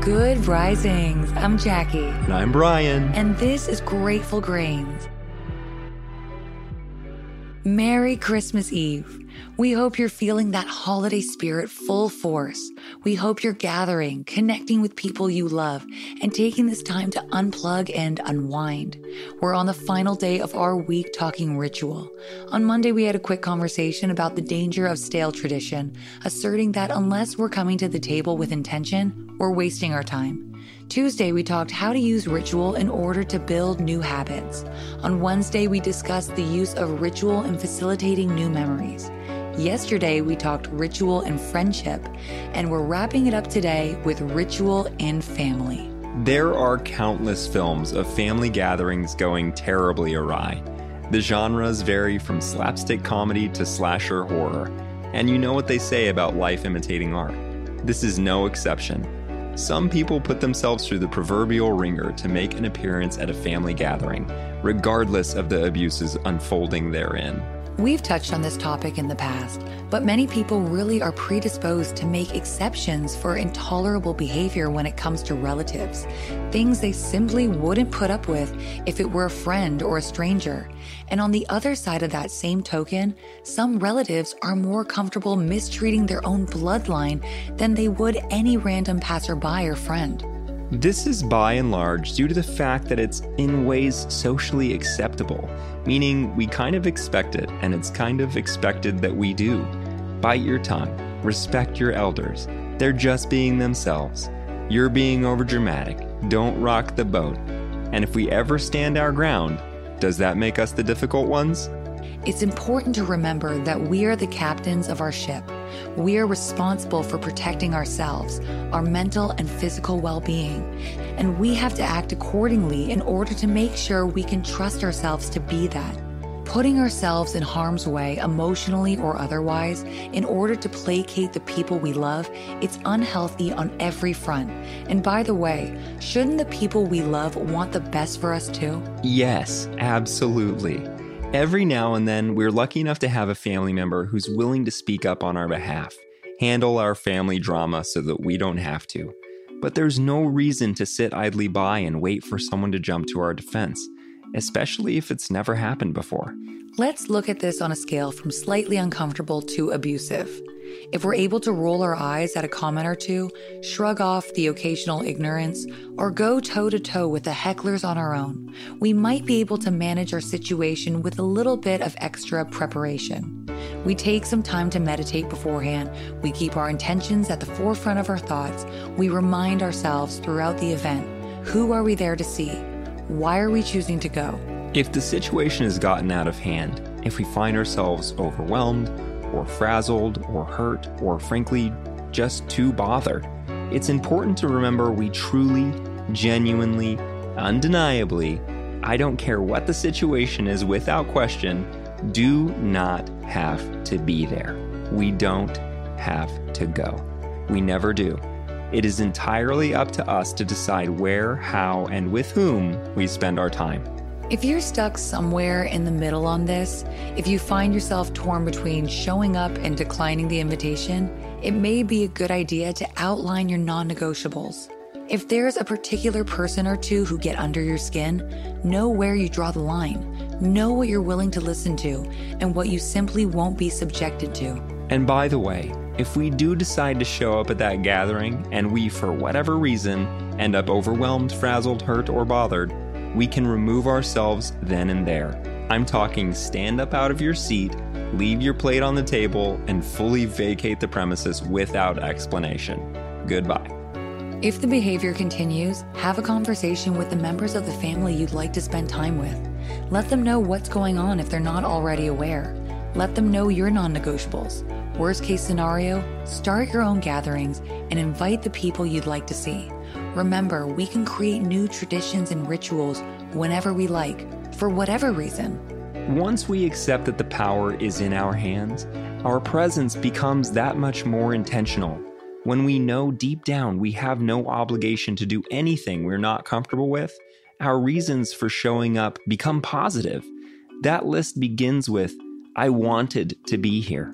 Good risings. I'm Jackie. And I'm Bryan. And this is Grateful Grains. Merry Christmas Eve. We hope you're feeling that holiday spirit full force. We hope you're gathering, connecting with people you love, and taking this time to unplug and unwind. We're on the final day of our week talking ritual. On Monday, we had a quick conversation about the danger of stale tradition, asserting that unless we're coming to the table with intention, we're wasting our time. Tuesday, we talked how to use ritual in order to build new habits. On Wednesday, we discussed the use of ritual in facilitating new memories. Yesterday, we talked ritual and friendship, and we're wrapping it up today with ritual and family. There are countless films of family gatherings going terribly awry. The genres vary from slapstick comedy to slasher horror, and you know what they say about life imitating art. This is no exception. Some people put themselves through the proverbial ringer to make an appearance at a family gathering, regardless of the abuses unfolding therein. We've touched on this topic in the past, but many people really are predisposed to make exceptions for intolerable behavior when it comes to relatives. Things they simply wouldn't put up with if it were a friend or a stranger. And on the other side of that same token, some relatives are more comfortable mistreating their own bloodline than they would any random passerby or friend. This is by and large due to the fact that it's in ways socially acceptable, meaning we kind of expect it and it's kind of expected that we do. Bite your tongue, respect your elders. They're just being themselves. You're being overdramatic. Don't rock the boat. And if we ever stand our ground, does that make us the difficult ones? It's important to remember that we are the captains of our ship. We are responsible for protecting ourselves, our mental and physical well being, and we have to act accordingly in order to make sure we can trust ourselves to be that. Putting ourselves in harm's way, emotionally or otherwise, in order to placate the people we love, it's unhealthy on every front. And by the way, shouldn't the people we love want the best for us too? Yes, absolutely. Every now and then, we're lucky enough to have a family member who's willing to speak up on our behalf, handle our family drama so that we don't have to. But there's no reason to sit idly by and wait for someone to jump to our defense, especially if it's never happened before. Let's look at this on a scale from slightly uncomfortable to abusive. If we're able to roll our eyes at a comment or two, shrug off the occasional ignorance, or go toe to toe with the hecklers on our own, we might be able to manage our situation with a little bit of extra preparation. We take some time to meditate beforehand, we keep our intentions at the forefront of our thoughts, we remind ourselves throughout the event who are we there to see? Why are we choosing to go? If the situation has gotten out of hand, if we find ourselves overwhelmed, or frazzled, or hurt, or frankly, just too bothered, it's important to remember we truly, genuinely, undeniably, I don't care what the situation is without question, do not have to be there. We don't have to go. We never do. It is entirely up to us to decide where, how, and with whom we spend our time. If you're stuck somewhere in the middle on this, if you find yourself torn between showing up and declining the invitation, it may be a good idea to outline your non negotiables. If there's a particular person or two who get under your skin, know where you draw the line. Know what you're willing to listen to and what you simply won't be subjected to. And by the way, if we do decide to show up at that gathering and we, for whatever reason, end up overwhelmed, frazzled, hurt, or bothered, we can remove ourselves then and there. I'm talking stand up out of your seat, leave your plate on the table, and fully vacate the premises without explanation. Goodbye. If the behavior continues, have a conversation with the members of the family you'd like to spend time with. Let them know what's going on if they're not already aware. Let them know your non negotiables. Worst case scenario, start your own gatherings and invite the people you'd like to see. Remember, we can create new traditions and rituals whenever we like, for whatever reason. Once we accept that the power is in our hands, our presence becomes that much more intentional. When we know deep down we have no obligation to do anything we're not comfortable with, our reasons for showing up become positive. That list begins with, I wanted to be here.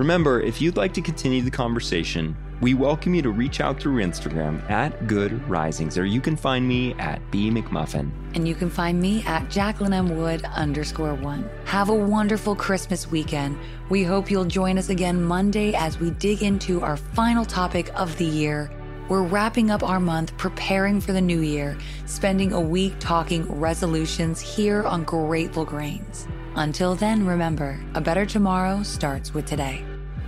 Remember, if you'd like to continue the conversation, we welcome you to reach out through Instagram at Good Risings, or you can find me at B McMullin. And you can find me at Jacqueline M. Wood underscore one. Have a wonderful Christmas weekend. We hope you'll join us again Monday as we dig into our final topic of the year. We're wrapping up our month preparing for the new year, spending a week talking resolutions here on Grateful Grains. Until then, remember, a better tomorrow starts with today.